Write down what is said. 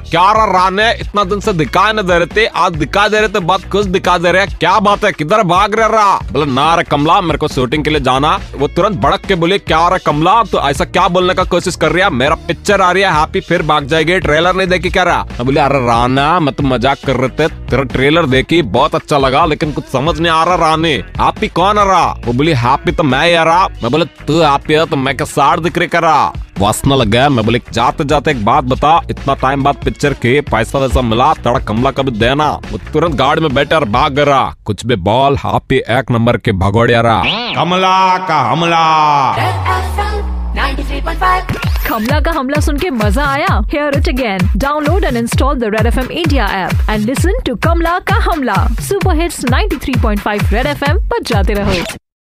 क्या राने इतना दिन से दिखाई नहीं दे रहे थे, आज दिखा दे रहे थे बहुत खुश दिखा दे रहे क्या बात है? किधर भाग रहे रहा बोले, ना रे कमला, मेरे को शूटिंग के लिए जाना। वो तुरंत भड़क के बोले, क्या रे कमला तो ऐसा क्या बोलने का कोशिश कर रही मेरा पिक्चर आ रही है हैप्पी फिर भाग जाएगी। ट्रेलर नहीं देखी क्या रहा बोले, अरे राना, मैं तो मज़ाक कर रहे थे। तेरा ट्रेलर देखी, बहुत अच्छा लगा, लेकिन कुछ समझ नहीं आ रहा रानी। हैप्पी कौन आ रहा वो बोली हैप्पी तो मैं आ रहा मैं बोले, तू हैप्पी है तो मैं क्या साड़ दिख रही करा वासना लग गया। मैं बोले, जाते जाते एक बात बता, इतना टाइम बाद पिक्चर के पैसा वैसा मिला, तड़ा कमला कभी देना। वो तुरंत गाड़ी में बैठे और भाग रहा कुछ भी बॉल आप ही एक नंबर के भगोड़िया रहा। कमला का हमला। कमला का हमला सुन के मज़ा आया। Hear it again download and install the red F M India app and listen to Kamla का हमला। Super hits 93.5 three point five red F M जाते रहो।